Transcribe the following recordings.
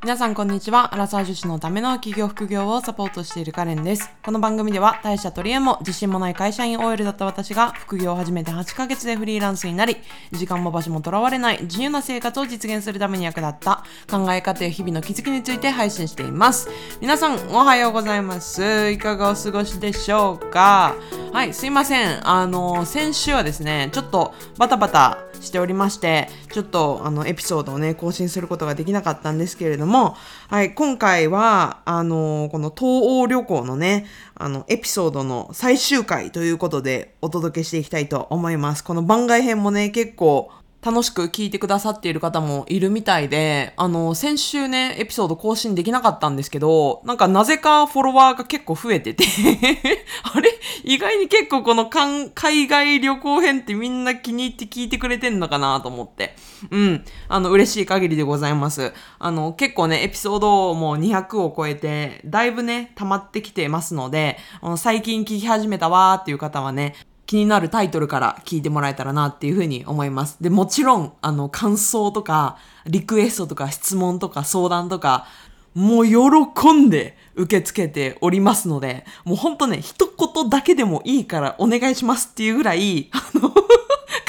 皆さんこんにちは。アラサー女子のための企業副業をサポートしているカレンです。この番組では大社取り柄も自信もない会社員 OL だった私が副業を始めて8ヶ月でフリーランスになり、時間も場所もとらわれない自由な生活を実現するために役立った考え方や日々の気づきについて配信しています。皆さんおはようございます。いかがお過ごしでしょうか？はい、すいません。あの、先週はですね、ちょっとバタバタしておりまして、ちょっとあのエピソードをね、更新することができなかったんですけれども、もはい、今回は、あの、この東欧旅行のね、あの、エピソードの最終回ということでお届けしていきたいと思います。この番外編もね、結構、楽しく聞いてくださっている方もいるみたいで、あの、先週ね、エピソード更新できなかったんですけど、なんかなぜかフォロワーが結構増えてて、あれ？意外に結構この海外旅行編ってみんな気に入って聞いてくれてんのかなと思って。うん。あの、嬉しい限りでございます。あの、結構ね、エピソードも200を超えて、だいぶね、溜まってきてますので、あの最近聞き始めたわーっていう方はね、気になるタイトルから聞いてもらえたらなっていうふうに思います。で、もちろん、あの、感想とか、リクエストとか、質問とか、相談とか、もう喜んで受け付けておりますので、もうほんとね、一言だけでもいいからお願いしますっていうぐらい、あの、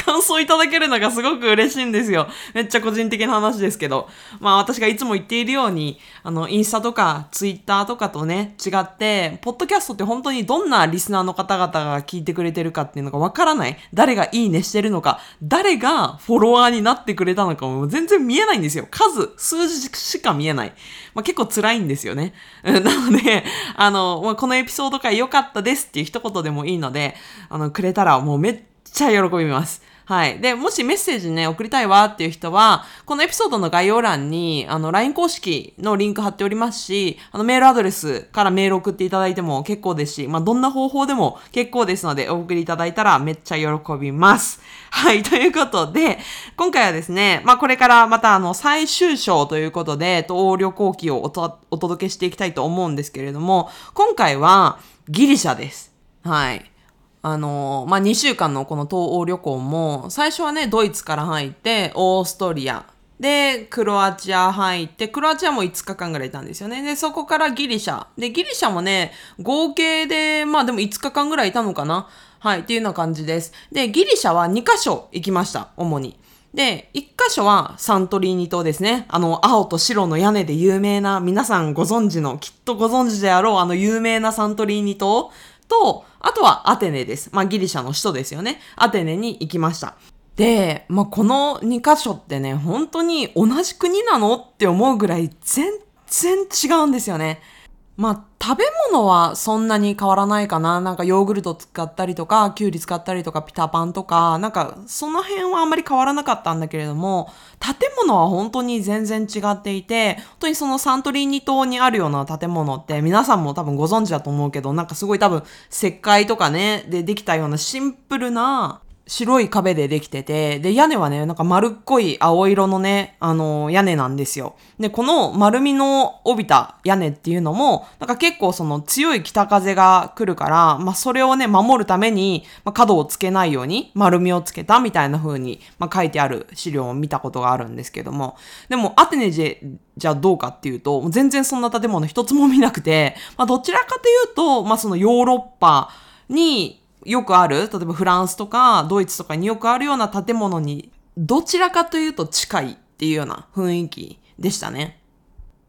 感想いただけるのがすごく嬉しいんですよ。めっちゃ個人的な話ですけど。まあ私がいつも言っているように、あの、インスタとかツイッターとかとね、違って、ポッドキャストって本当にどんなリスナーの方々が聞いてくれてるかっていうのがわからない。誰がいいねしてるのか、誰がフォロワーになってくれたのかも全然見えないんですよ。数、数字しか見えない。まあ結構辛いんですよね。なので、あの、まあこのエピソード回良かったですっていう一言でもいいので、あの、くれたらもうめっちゃ喜びます。はい。で、もしメッセージね、送りたいわっていう人は、このエピソードの概要欄に、あの、LINE 公式のリンク貼っておりますし、あの、メールアドレスからメール送っていただいても結構ですし、まあ、どんな方法でも結構ですので、お送りいただいたらめっちゃ喜びます。はい。ということで、今回はですね、まあ、これからまた、あの、最終章ということで、東欧旅行記をおとお届けしていきたいと思うんですけれども、今回は、ギリシャです。はい。あのまあ、2週間のこの東欧旅行も、最初はね、ドイツから入って、オーストリア。で、クロアチア入って、クロアチアも5日間ぐらいいたんですよね。で、そこからギリシャ。で、ギリシャもね、合計で、まあでも5日間ぐらいいたのかな。はい、っていうような感じです。で、ギリシャは2カ所行きました、主に。で、1箇所はサントリーニ島ですね。あの、青と白の屋根で有名な、皆さんご存知の、きっとご存知であろう、あの有名なサントリーニ島と、あとはアテネです。まあ、ギリシャの首都ですよね。アテネに行きました。で、まあ、この2カ所ってね、本当に同じ国なのって思うぐらい全然違うんですよね。まあ、食べ物はそんなに変わらないかな。なんかヨーグルト使ったりとか、キュウリ使ったりとか、ピタパンとか、なんかその辺はあんまり変わらなかったんだけれども、建物は本当に全然違っていて、本当にそのサントリーニ島にあるような建物って皆さんも多分ご存知だと思うけど、なんかすごい多分石灰とかね、でできたようなシンプルな白い壁でできてて、で、屋根はね、なんか丸っこい青色のね、あの、屋根なんですよ。で、この丸みの帯びた屋根っていうのも、なんか結構その強い北風が来るから、まあそれをね、守るために、まあ、角をつけないように丸みをつけたみたいな風に、まあ書いてある資料を見たことがあるんですけども、でもアテネじゃどうかっていうと、全然そんな建物一つも見なくて、まあどちらかというと、まあそのヨーロッパに、よくある、例えばフランスとかドイツとかによくあるような建物に、どちらかというと近いっていうような雰囲気でしたね。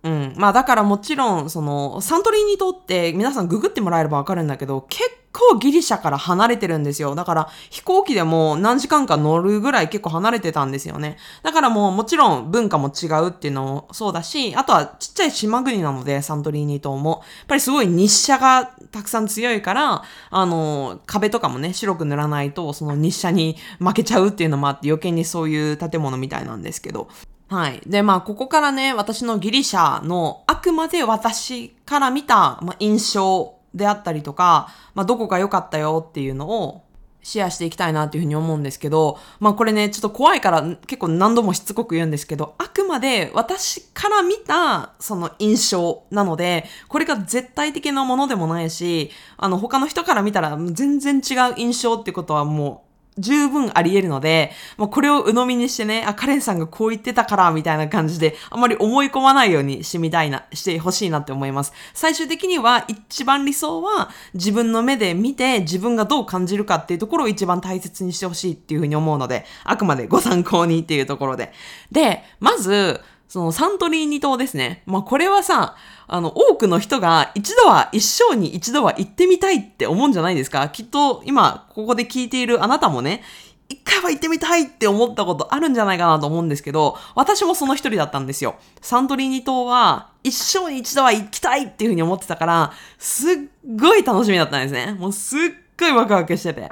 うん。まあだからもちろん、その、サントリーニ島って皆さんググってもらえればわかるんだけど、結構ギリシャから離れてるんですよ。だから飛行機でも何時間か乗るぐらい結構離れてたんですよね。だからもうもちろん文化も違うっていうのもそうだし、あとはちっちゃい島国なので、サントリーニ島も。やっぱりすごい日射がたくさん強いから、あの、壁とかもね、白く塗らないと、その日射に負けちゃうっていうのもあって、余計にそういう建物みたいなんですけど。はい。で、まあ、ここからね、私のギリシャの、あくまで私から見た、まあ、印象であったりとか、まあ、どこが良かったよっていうのを、シェアしていきたいなっていうふうに思うんですけど、まあこれね、ちょっと怖いから結構何度もしつこく言うんですけど、あくまで私から見たその印象なので、これが絶対的なものでもないし、あの他の人から見たら全然違う印象ってことはもう十分あり得るので、もうこれを鵜呑みにしてね、あ、カレンさんがこう言ってたから、みたいな感じで、あまり思い込まないようにしてみたいな、してほしいなって思います。最終的には一番理想は自分の目で見て自分がどう感じるかっていうところを一番大切にしてほしいっていうふうに思うので、あくまでご参考にっていうところで。で、まず、そのサントリーニ島ですね。まあこれはさ、あの、多くの人が一度は、一生に一度は行ってみたいって思うんじゃないですかきっと今、ここで聞いているあなたもね、一回は行ってみたいって思ったことあるんじゃないかなと思うんですけど、私もその一人だったんですよ。サントリーニ島は一生に一度は行きたいっていうふうに思ってたから、すっごい楽しみだったんですね。もうすっごいワクワクしてて。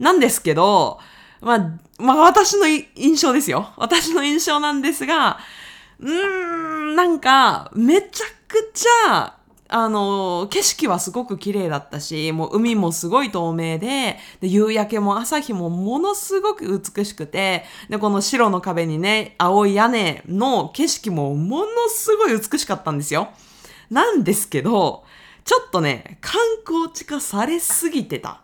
なんですけど、まあ、まあ私の印象ですよ。私の印象なんですが、うーん、なんか、めちゃくちゃ、あの、景色はすごく綺麗だったし、もう海もすごい透明で、で、夕焼けも朝日もものすごく美しくて、で、この白の壁にね、青い屋根の景色もものすごい美しかったんですよ。なんですけど、ちょっとね、観光地化されすぎてた。っ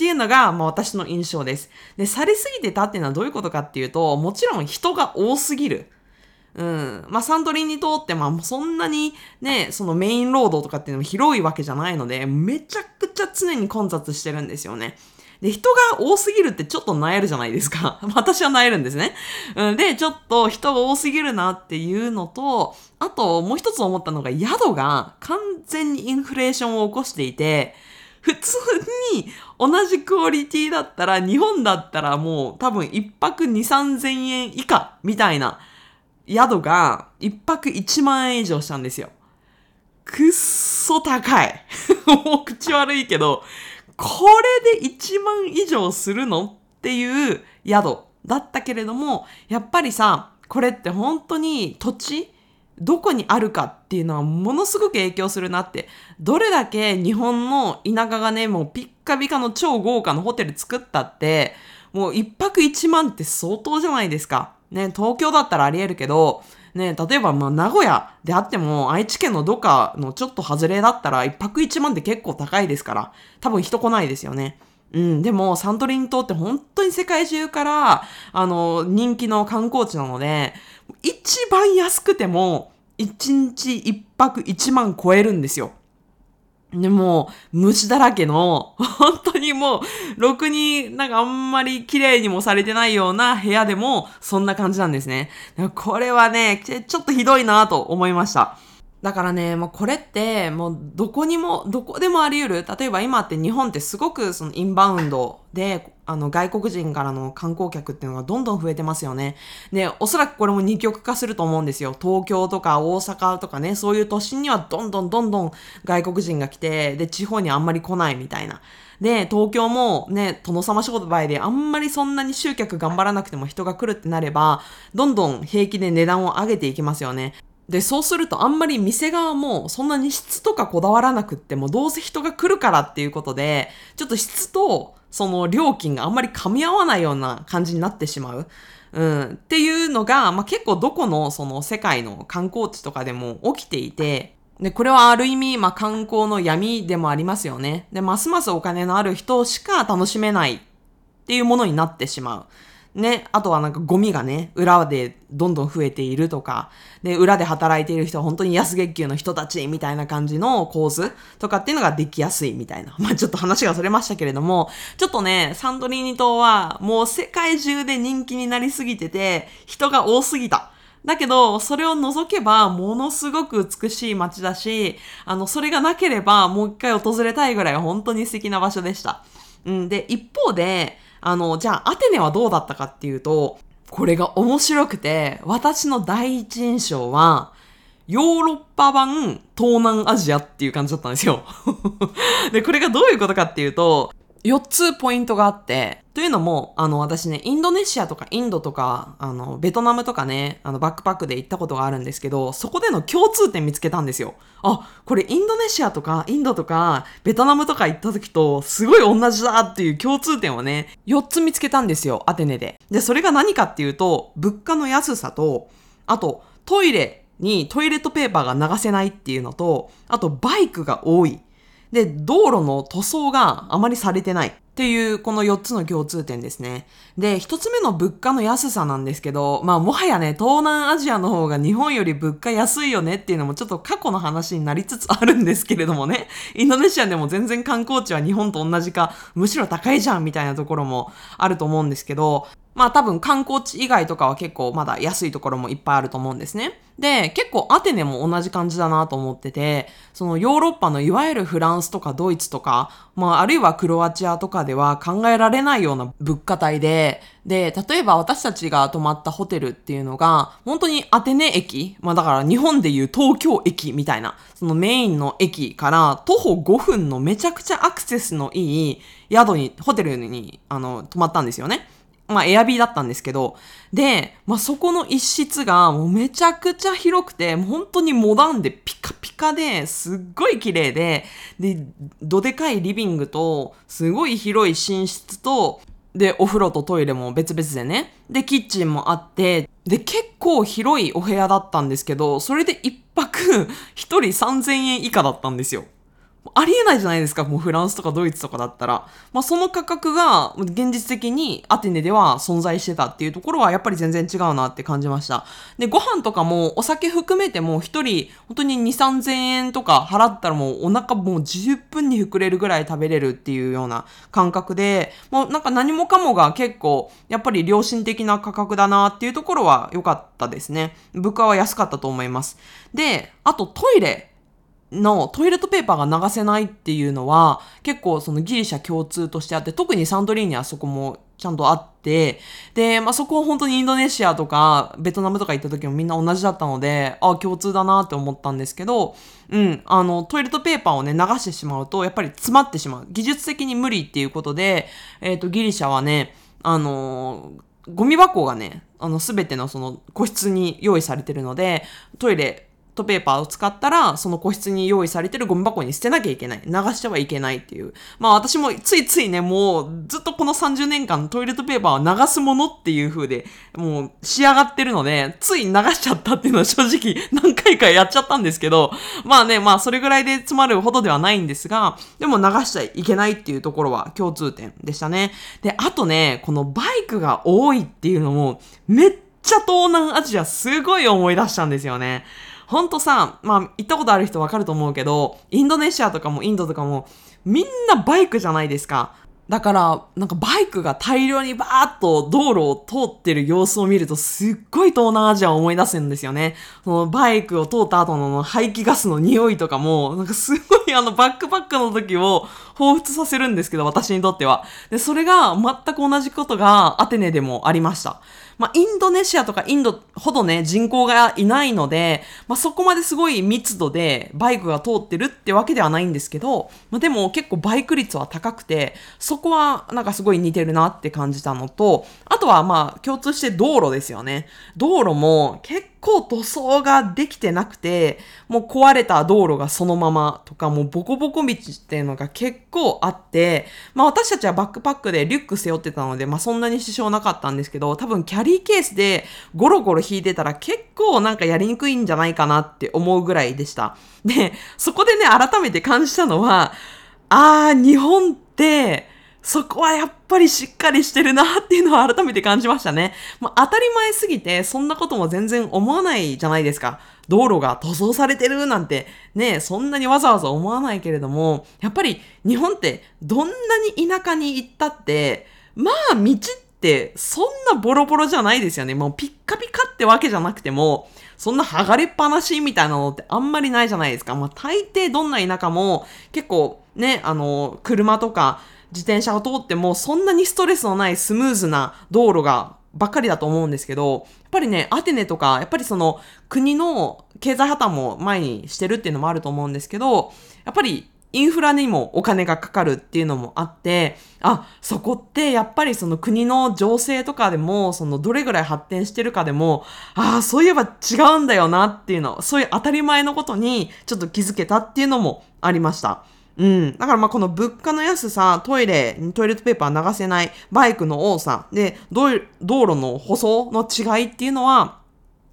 ていうのが、まあ、私の印象です。で、されすぎてたっていうのはどういうことかっていうと、もちろん人が多すぎる。うん。まあ、サントリーに通って、まあ、そんなにね、そのメインロードとかっていうのも広いわけじゃないので、めちゃくちゃ常に混雑してるんですよね。で、人が多すぎるってちょっと萎えるじゃないですか。私は萎えるんですね。うん、で、ちょっと人が多すぎるなっていうのと、あともう一つ思ったのが宿が完全にインフレーションを起こしていて、普通に同じクオリティだったら、日本だったらもう多分一泊2、3000円以下みたいな宿が一泊1万円以上したんですよ。くっそ高い。もう口悪いけど、これで1万以上するのっていう宿だったけれども、やっぱりさ、これって本当に土地どこにあるかっていうのはものすごく影響するなって。どれだけ日本の田舎がね、もうピッカピカの超豪華のホテル作ったって、もう一泊一万って相当じゃないですか。ね、東京だったらあり得るけど、ね、例えばまあ名古屋であっても愛知県のどっかのちょっと外れだったら一泊一万って結構高いですから、多分人来ないですよね。うん、でもサントリーニ島って本当に世界中から、あの、人気の観光地なので、一番安くても、一日一泊一万超えるんですよ。でも、虫だらけの、本当にもう、ろくになんかあんまり綺麗にもされてないような部屋でも、そんな感じなんですね。これはね、ちょっとひどいなと思いました。だからね、もうこれって、もうどこにも、どこでもあり得る。例えば今って日本ってすごくそのインバウンドで、あの外国人からの観光客っていうのがどんどん増えてますよね。で、おそらくこれも二極化すると思うんですよ。東京とか大阪とかね、そういう都心にはどんどんどんどん外国人が来て、で、地方にあんまり来ないみたいな。で、東京もね、殿様商売であんまりそんなに集客頑張らなくても人が来るってなれば、どんどん平気で値段を上げていきますよね。で、そうするとあんまり店側もそんなに質とかこだわらなくってもどうせ人が来るからっていうことで、ちょっと質とその料金があんまり噛み合わないような感じになってしまう。うん、っていうのが、まあ、結構どこのその世界の観光地とかでも起きていて、で、これはある意味、まあ、観光の闇でもありますよね。で、ますますお金のある人しか楽しめないっていうものになってしまう。ね、あとはなんかゴミがね、裏でどんどん増えているとか、で、裏で働いている人は本当に安月給の人たちみたいな感じの構図とかっていうのができやすいみたいな。まあちょっと話がそれましたけれども、ちょっとね、サントリーニ島はもう世界中で人気になりすぎてて、人が多すぎた。だけど、それを除けば、ものすごく美しい街だし、あの、それがなければ、もう一回訪れたいぐらい本当に素敵な場所でした。うん、で、一方で、あの、じゃあアテネはどうだったかっていうと、これが面白くて、私の第一印象は、ヨーロッパ版東南アジアっていう感じだったんですよ。で、これがどういうことかっていうと、4つポイントがあって、というのも、あの、私ね、インドネシアとかインドとか、あの、ベトナムとかね、あの、バックパックで行ったことがあるんですけど、そこでの共通点見つけたんですよ。あ、これインドネシアとかインドとか、ベトナムとか行った時と、すごい同じだっていう共通点をね、4つ見つけたんですよ、アテネで。で、それが何かっていうと、物価の安さと、あと、トイレにトイレットペーパーが流せないっていうのと、あと、バイクが多い。で、道路の塗装があまりされてない。っていうこの4つの共通点ですね。で、1つ目の物価の安さなんですけど、まあもはやね、東南アジアの方が日本より物価安いよねっていうのもちょっと過去の話になりつつあるんですけれどもね、インドネシアでも全然観光地は日本と同じか、むしろ高いじゃんみたいなところもあると思うんですけど、まあ多分観光地以外とかは結構まだ安いところもいっぱいあると思うんですね。で、結構アテネも同じ感じだなと思ってて、そのヨーロッパのいわゆるフランスとかドイツとか、まああるいはクロアチアとかでは考えられないような物価帯で、で、例えば私たちが泊まったホテルっていうのが、本当にアテネ駅、まあだから日本でいう東京駅みたいな、そのメインの駅から徒歩5分のめちゃくちゃアクセスのいい宿に、ホテルに、あの、泊まったんですよね。まあ、エアビーだったんですけど、で、まあ、そこの一室がもうめちゃくちゃ広くて、本当にモダンでピカピカですっごい綺麗で、で、どでかいリビングと、すごい広い寝室と、で、お風呂とトイレも別々でね。で、キッチンもあって、で、結構広いお部屋だったんですけど、それで一泊一人3000円以下だったんですよ。ありえないじゃないですか、もうフランスとかドイツとかだったら。まあその価格が現実的にアテネでは存在してたっていうところはやっぱり全然違うなって感じました。で、ご飯とかもお酒含めても一人本当に2、3000円とか払ったらもうお腹もう十分に膨れるぐらい食べれるっていうような感覚で、もうなんか何もかもが結構やっぱり良心的な価格だなっていうところは良かったですね。物価は安かったと思います。で、あとトイレ。のトイレットペーパーが流せないっていうのは結構そのギリシャ共通としてあって特にサントリーニはそこもちゃんとあってで、まあ、そこは本当にインドネシアとかベトナムとか行った時もみんな同じだったのであ共通だなって思ったんですけどうんあのトイレットペーパーをね流してしまうとやっぱり詰まってしまう。技術的に無理っていうことで、えっ、ー、とギリシャはねあの、ゴミ箱がね、あの、すべてのその個室に用意されてるので、トイレトペーパーを使ったら、その個室に用意されてるゴミ箱に捨てなきゃいけない。流してはいけないっていう。まあ私もついついね、もうずっとこの30年間トイレットペーパーは流すものっていう風で、もう仕上がってるので、つい流しちゃったっていうのは正直何回かやっちゃったんですけど、まあね、まあそれぐらいで詰まるほどではないんですが、でも流しちゃいけないっていうところは共通点でしたね。で、あとね、このバイクが多いっていうのも、めっちゃ東南アジアすごい思い出したんですよね。ほんとさ、まあ、行ったことある人わかると思うけど、インドネシアとかもインドとかも、みんなバイクじゃないですか。だから、なんかバイクが大量にバーッと道路を通ってる様子を見ると、すっごい東南アジアを思い出すんですよね。そのバイクを通った後の排気ガスの匂いとかも、なんかすごいあのバックパックの時を彷彿させるんですけど、私にとっては。で、それが全く同じことがアテネでもありました。まあ、インドネシアとかインドほどね、人口がいないので、まあ、そこまですごい密度でバイクが通ってるってわけではないんですけど、まあ、でも結構バイク率は高くて、そこはなんかすごい似てるなって感じたのと、あとはまあ共通して道路ですよね。道路も結構塗装ができてなくて、もう壊れた道路がそのままとか、もうボコボコ道っていうのが結構あって、まあ私たちはバックパックでリュック背負ってたので、まあそんなに支障なかったんですけど、多分キャリーケースでゴロゴロ引いてたら結構なんかやりにくいんじゃないかなって思うぐらいでした。で、そこでね、改めて感じたのは、あー、日本って、そこはやっぱりしっかりしてるなっていうのは改めて感じましたね。まあ、当たり前すぎて、そんなことも全然思わないじゃないですか。道路が塗装されてるなんて、ね、そんなにわざわざ思わないけれども、やっぱり日本ってどんなに田舎に行ったって、まあ道ってそんなボロボロじゃないですよね。もうピッカピカってわけじゃなくても、そんな剥がれっぱなしみたいなのってあんまりないじゃないですか。まあ大抵どんな田舎も結構ね、あの、車とか自転車を通ってもそんなにストレスのないスムーズな道路がばっかりだと思うんですけど、やっぱりね、アテネとか、やっぱりその国の経済破綻も前にしてるっていうのもあると思うんですけど、やっぱりインフラにもお金がかかるっていうのもあって、あ、そこってやっぱりその国の情勢とかでも、そのどれぐらい発展してるかでも、ああ、そういえば違うんだよなっていうの、そういう当たり前のことにちょっと気づけたっていうのもありました。うん。だからまあこの物価の安さ、トイレトイレットペーパー流せない、バイクの多さ、で、道路の舗装の違いっていうのは、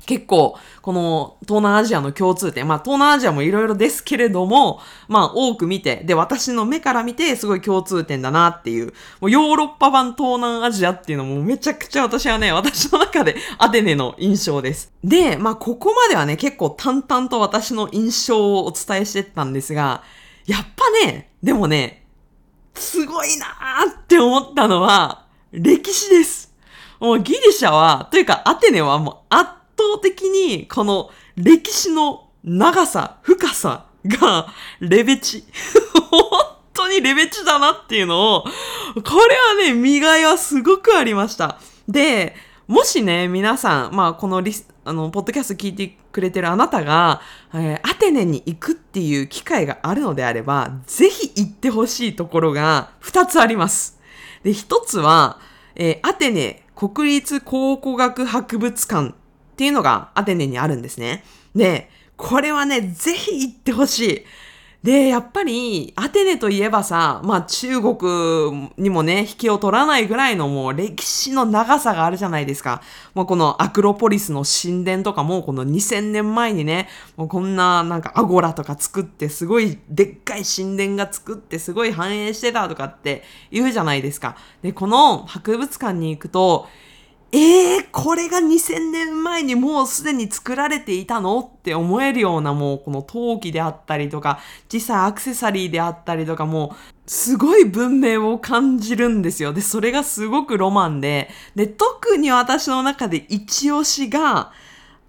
結構、この東南アジアの共通点、まあ東南アジアもいろいろですけれども、まあ多く見て、で、私の目から見てすごい共通点だなっていう、もうヨーロッパ版東南アジアっていうのもめちゃくちゃ私はね、私の中でアテネの印象です。で、まあここまではね、結構淡々と私の印象をお伝えしてったんですが、やっぱね、でもね、すごいなーって思ったのは、歴史です。もうギリシャは、というかアテネはもう圧倒的にこの歴史の長さ、深さがレベチ。本当にレベチだなっていうのを、これはね、見がいはすごくありました。で、もしね、皆さん、まあ、このリス、あの、ポッドキャスト聞いてくれてるあなたが、えーアテネに行くっていう機会があるのであれば、ぜひ行ってほしいところが2つあります。で、1つは、えーアテネ国立考古学博物館っていうのがアテネにあるんですね。で、これはね、ぜひ行ってほしい。で、やっぱり、アテネといえばさ、まあ中国にもね、引きを取らないぐらいのもう歴史の長さがあるじゃないですか。もうこのアクロポリスの神殿とかも、この2000年前にね、もうこんななんかアゴラとか作って、すごいでっかい神殿が作って、すごい繁栄してたとかって言うじゃないですか。で、この博物館に行くと、えー、これが2000年前にもうすでに作られていたのって思えるようなもうこの陶器であったりとか、小さいアクセサリーであったりとかもう、すごい文明を感じるんですよ。で、それがすごくロマンで、で、特に私の中で一押しが、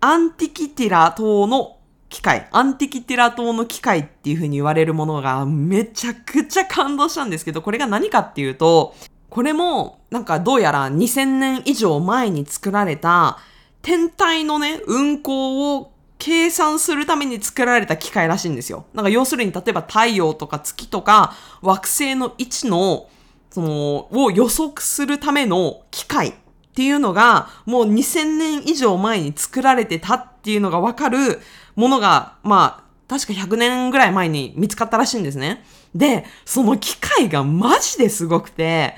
アンティキティラ島の機械、アンティキティラ島の機械っていう風に言われるものがめちゃくちゃ感動したんですけど、これが何かっていうと、これも、なんかどうやら2000年以上前に作られた天体のね、運行を計算するために作られた機械らしいんですよ。なんか要するに例えば太陽とか月とか惑星の位置の、その、を予測するための機械っていうのがもう2000年以上前に作られてたっていうのがわかるものが、まあ、確か100年ぐらい前に見つかったらしいんですね。で、その機械がマジですごくて、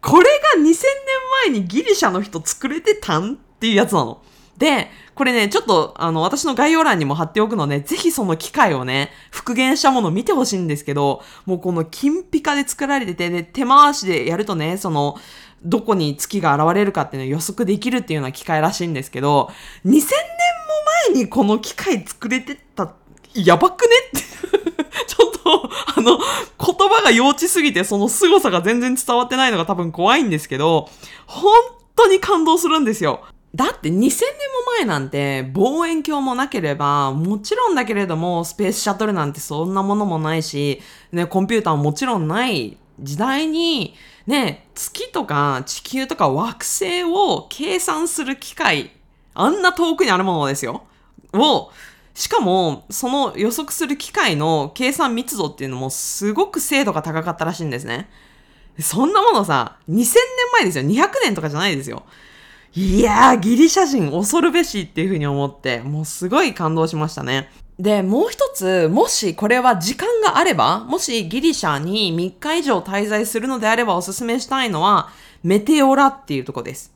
これが2000年前にギリシャの人作れてたんっていうやつなの。で、これね、ちょっと、あの、私の概要欄にも貼っておくので、ぜひその機械をね、復元したものを見てほしいんですけど、もうこの金ピカで作られてて、で、手回しでやるとね、その、どこに月が現れるかっていうのを予測できるっていうような機械らしいんですけど、2000年も前にこの機械作れてた、やばくねって。あの、言葉が幼稚すぎて、その凄さが全然伝わってないのが多分怖いんですけど、本当に感動するんですよ。だって2000年も前なんて望遠鏡もなければ、もちろんだけれどもスペースシャトルなんてそんなものもないし、ね、コンピューターももちろんない時代に、ね、月とか地球とか惑星を計算する機械、あんな遠くにあるものですよ。を、しかも、その予測する機械の計算密度っていうのもすごく精度が高かったらしいんですね。そんなものさ、2000年前ですよ。200年とかじゃないですよ。いやー、ギリシャ人恐るべしっていうふうに思って、もうすごい感動しましたね。で、もう一つ、もしこれは時間があれば、もしギリシャに3日以上滞在するのであればおすすめしたいのは、メテオラっていうとこです。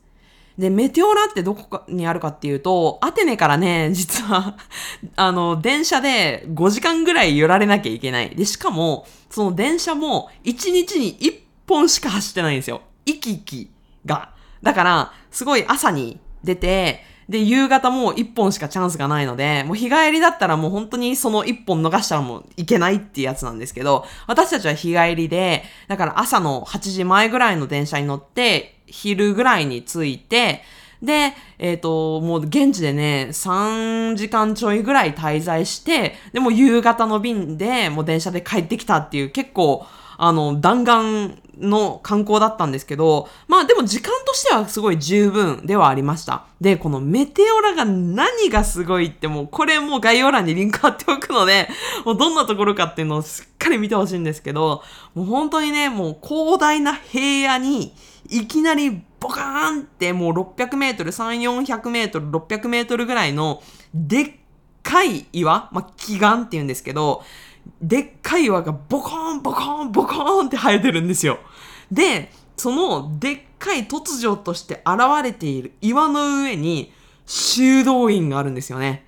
で、メテオラってどこにあるかっていうと、アテネからね、実は、あの、電車で5時間ぐらい揺られなきゃいけない。で、しかも、その電車も1日に1本しか走ってないんですよ。行き来が。だから、すごい朝に出て、で、夕方も1本しかチャンスがないので、もう日帰りだったらもう本当にその1本逃したらもういけないっていうやつなんですけど、私たちは日帰りで、だから朝の8時前ぐらいの電車に乗って、昼ぐらいに着いて、で、えっ、と、もう現地でね、3時間ちょいぐらい滞在して、でも夕方の便でもう電車で帰ってきたっていう結構、あの、弾丸の観光だったんですけど、まあでも時間としてはすごい十分ではありました。で、このメテオラが何がすごいってもう、これもう概要欄にリンク貼っておくので、もうどんなところかっていうのをしっかり見てほしいんですけど、もう本当にね、もう広大な平野に、いきなりボカーンってもう600メートル、3、400メートル、600メートルぐらいのでっかい岩、まあ、奇岩って言うんですけど、でっかい岩がボコーン、ボコーン、ボコーンって生えてるんですよ。で、そのでっかい突如として現れている岩の上に、修道院があるんですよね。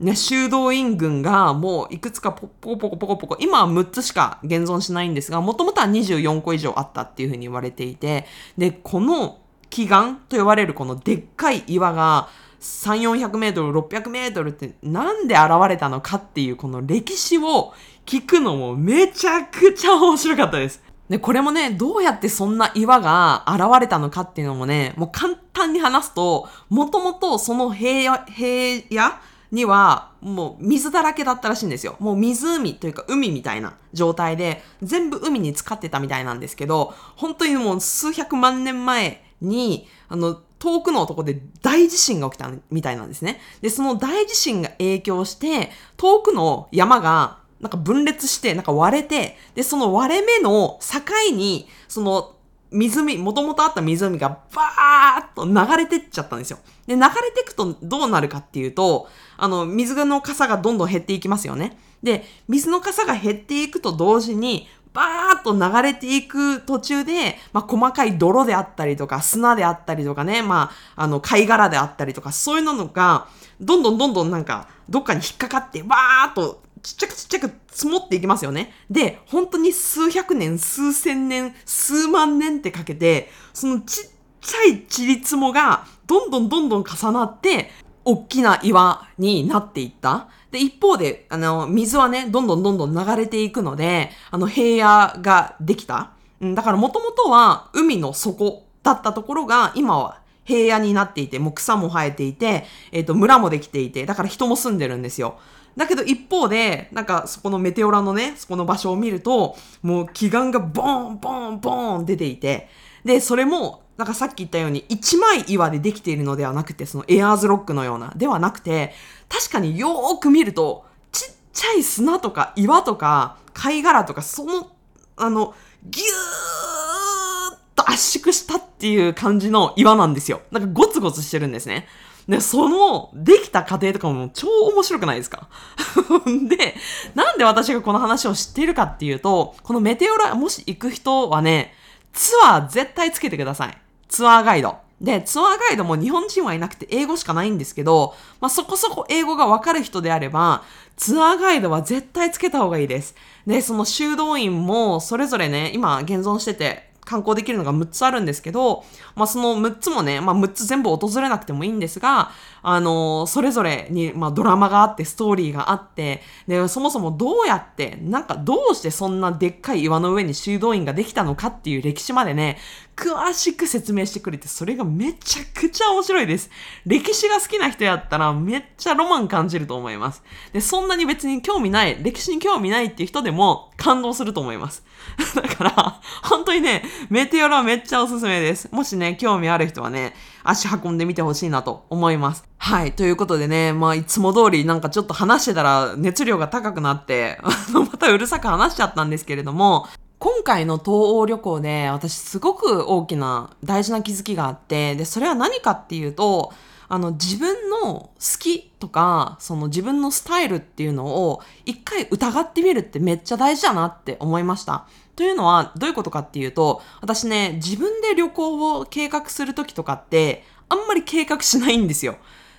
ね、修道院群がもういくつかポコポコポコポコ、今は6つしか現存しないんですが、もともとは24個以上あったっていうふうに言われていて、で、この祈願と呼ばれるこのでっかい岩が3、400メートル、600メートルってなんで現れたのかっていうこの歴史を聞くのもめちゃくちゃ面白かったです。で、これもね、どうやってそんな岩が現れたのかっていうのもね、もう簡単に話すと、もともとその平野、平野にはもう水だらけだったらしいんですよ。もう湖というか海みたいな状態で全部海に浸かってたみたいなんですけど、本当にもう数百万年前に、あの、遠くのとこで大地震が起きたみたいなんですね。で、その大地震が影響して、遠くの山がなんか分裂して、なんか割れて、で、その割れ目の境に、その湖、もともとあった湖がバーッと流れてっちゃったんですよ。で、流れてくとどうなるかっていうと、あの、水の傘がどんどん減っていきますよね。で、水の傘が減っていくと同時に、バーッと流れていく途中で、まあ、細かい泥であったりとか、砂であったりとかね、まあ、あの、貝殻であったりとか、そういうのが、どんどんどんどんなんか、どっかに引っかかって、バーッとちっちゃくちっちゃく積もっていきますよね。で、本当に数百年、数千年、数万年ってかけて、そのちっちゃいちりつもがどんどんどんどん重なって、大きな岩になっていった。で、一方で、あの、水はね、どんどんどんどん流れていくので、あの、平野ができた。うん、だからもともとは海の底だったところが、今は平野になっていて、もう草も生えていて、えっ、ー、と、村もできていて、だから人も住んでるんですよ。だけど一方で、なんかそこのメテオラのね、そこの場所を見ると、もう祈願がボーン、ボーン、ボーン出ていて、で、それも、なんかさっき言ったように一枚岩でできているのではなくて、そのエアーズロックのような、ではなくて、確かによーく見ると、ちっちゃい砂とか岩とか貝殻とか、その、あの、ぎゅーっと圧縮したっていう感じの岩なんですよ。なんかゴツゴツしてるんですね。で、その、できた過程とかも超面白くないですか？で、なんで私がこの話を知っているかっていうと、このメテオラ、もし行く人はね、ツアー絶対つけてください。ツアーガイド。で、ツアーガイドも日本人はいなくて英語しかないんですけど、まあ、そこそこ英語がわかる人であれば、ツアーガイドは絶対つけた方がいいです。で、その修道院もそれぞれね、今現存してて、観光できるのが6つあるんですけど、まあその6つもね、まあ6つ全部訪れなくてもいいんですが、あの、それぞれに、まあドラマがあって、ストーリーがあって、で、そもそもどうやって、なんかどうしてそんなでっかい岩の上に修道院ができたのかっていう歴史までね、詳しく説明してくれて、それがめちゃくちゃ面白いです。歴史が好きな人やったらめっちゃロマン感じると思います。で、そんなに別に興味ない、歴史に興味ないっていう人でも感動すると思います。だから、本当にね、メテオラめっちゃおすすめです。もしね、興味ある人はね、足運んでみてほしいなと思います。はい。ということでね、まあ、いつも通りなんかちょっと話してたら熱量が高くなって、またうるさく話しちゃったんですけれども、今回の東欧旅行で私すごく大きな大事な気づきがあって、で、それは何かっていうと、あの自分の好きとか、その自分のスタイルっていうのを一回疑ってみるってめっちゃ大事だなって思いました。というのはどういうことかっていうと、私ね、自分で旅行を計画するときとかって、あんまり計画しないんですよ。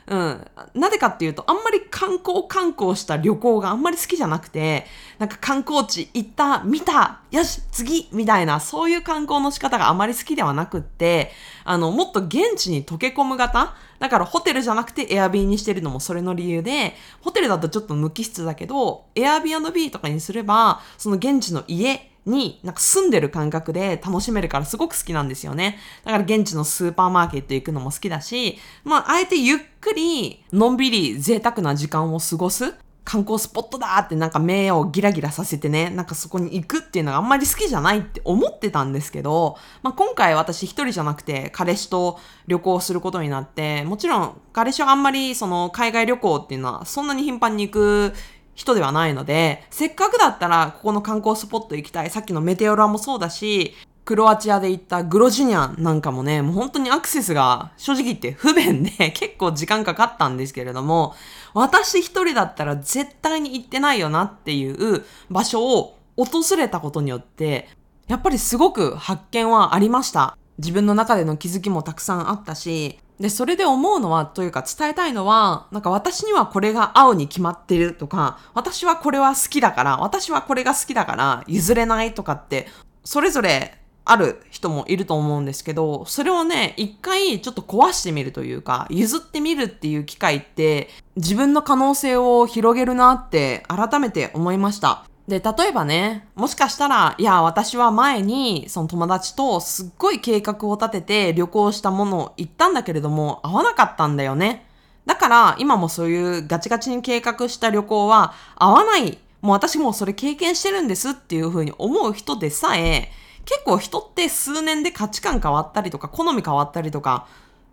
うん。なぜかっていうと、あんまり観光観光した旅行があんまり好きじゃなくて、なんか観光地行った、見た、よし、次みたいな、そういう観光の仕方があまり好きではなくって、あの、もっと現地に溶け込む型だからホテルじゃなくてエアビーにしてるのもそれの理由で、ホテルだとちょっと無機質だけど、エアビービーとかにすれば、その現地の家、になんか住んでる感覚で楽しめるからすごく好きなんですよね。だから現地のスーパーマーケット行くのも好きだし、まあ、あえてゆっくり、のんびり贅沢な時間を過ごす。観光スポットだってなんか目をギラギラさせてね、なんかそこに行くっていうのがあんまり好きじゃないって思ってたんですけど、まあ、今回私一人じゃなくて彼氏と旅行することになって、もちろん彼氏はあんまりその海外旅行っていうのはそんなに頻繁に行く人ではないので、せっかくだったらここの観光スポット行きたい。さっきのメテオラもそうだし、クロアチアで行ったグロジュニャンなんかもね、もう本当にアクセスが正直言って不便で 結構時間かかったんですけれども、私一人だったら絶対に行ってないよなっていう場所を訪れたことによって、やっぱりすごく発見はありました。自分の中での気づきもたくさんあったし、で、それで思うのは、というか伝えたいのは、なんか私にはこれが青に決まってるとか、私はこれは好きだから、私はこれが好きだから譲れないとかって、それぞれある人もいると思うんですけど、それをね、一回ちょっと壊してみるというか、譲ってみるっていう機会って、自分の可能性を広げるなって改めて思いました。で、例えばね、もしかしたら、いや、私は前に、その友達とすっごい計画を立てて旅行したものを言ったんだけれども、合わなかったんだよね。だから、今もそういうガチガチに計画した旅行は合わない。もう私もそれ経験してるんですっていうふうに思う人でさえ、結構人って数年で価値観変わったりとか、好み変わったりとか、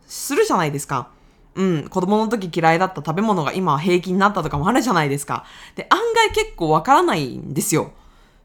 するじゃないですか。うん、子供の時嫌いだった食べ物が今は平気になったとかもあるじゃないですか。で、案外結構わからないんですよ。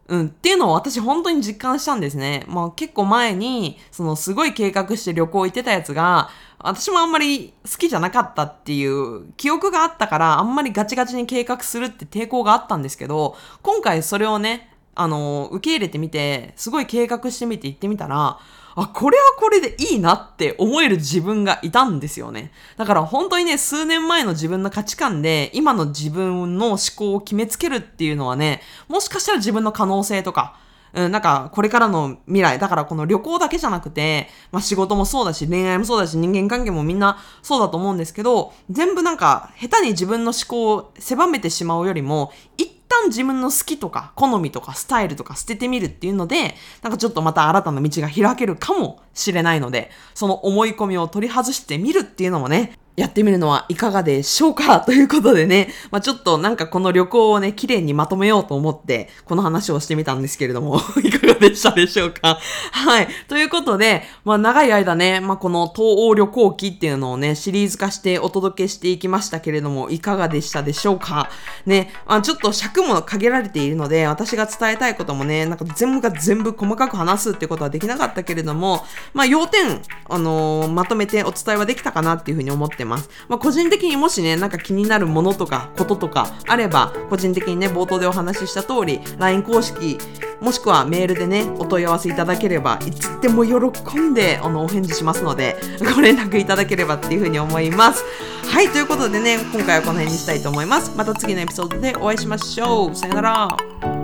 うん、っていうのを私本当に実感したんですね。まあ結構前に、そのすごい計画して旅行行ってたやつが、私もあんまり好きじゃなかったっていう記憶があったから、あんまりガチガチに計画するって抵抗があったんですけど、今回それをね、あの、受け入れてみて、すごい計画してみて行ってみたら、あ、これはこれでいいなって思える自分がいたんですよね。だから本当にね、数年前の自分の価値観で、今の自分の思考を決めつけるっていうのはね、もしかしたら自分の可能性とか、うん、なんか、これからの未来、だからこの旅行だけじゃなくて、まあ仕事もそうだし、恋愛もそうだし、人間関係もみんなそうだと思うんですけど、全部なんか、下手に自分の思考を狭めてしまうよりも、一旦自分の好きとか好みとかスタイルとか捨ててみるっていうので、なんかちょっとまた新たな道が開けるかもしれないので、その思い込みを取り外してみるっていうのもね、やってみるのはいかがでしょうか？ということでね、まあ、ちょっとなんかこの旅行をね、綺麗にまとめようと思って、この話をしてみたんですけれども、いかがでしたでしょうか？はい。ということで、まあ長い間ね、まあこの東欧旅行記っていうのをね、シリーズ化してお届けしていきましたけれども、いかがでしたでしょうか？ね、まあちょっと尺も限られているので、私が伝えたいこともね、なんか全部が全部細かく話すってことはできなかったけれども、まあ要点、あのー、まとめてお伝えはできたかなっていうふうに思ってます。まあ、個人的にもしね、なんか気になるものとか、こととかあれば、個人的にね、冒頭でお話しした通り、LINE 公式、もしくはメールでね、お問い合わせいただければ、いつでも喜んで、あの、お返事しますので、ご連絡いただければっていうふうに思います。はい、ということでね、今回はこの辺にしたいと思います。また次のエピソードでお会いしましょう。さよなら。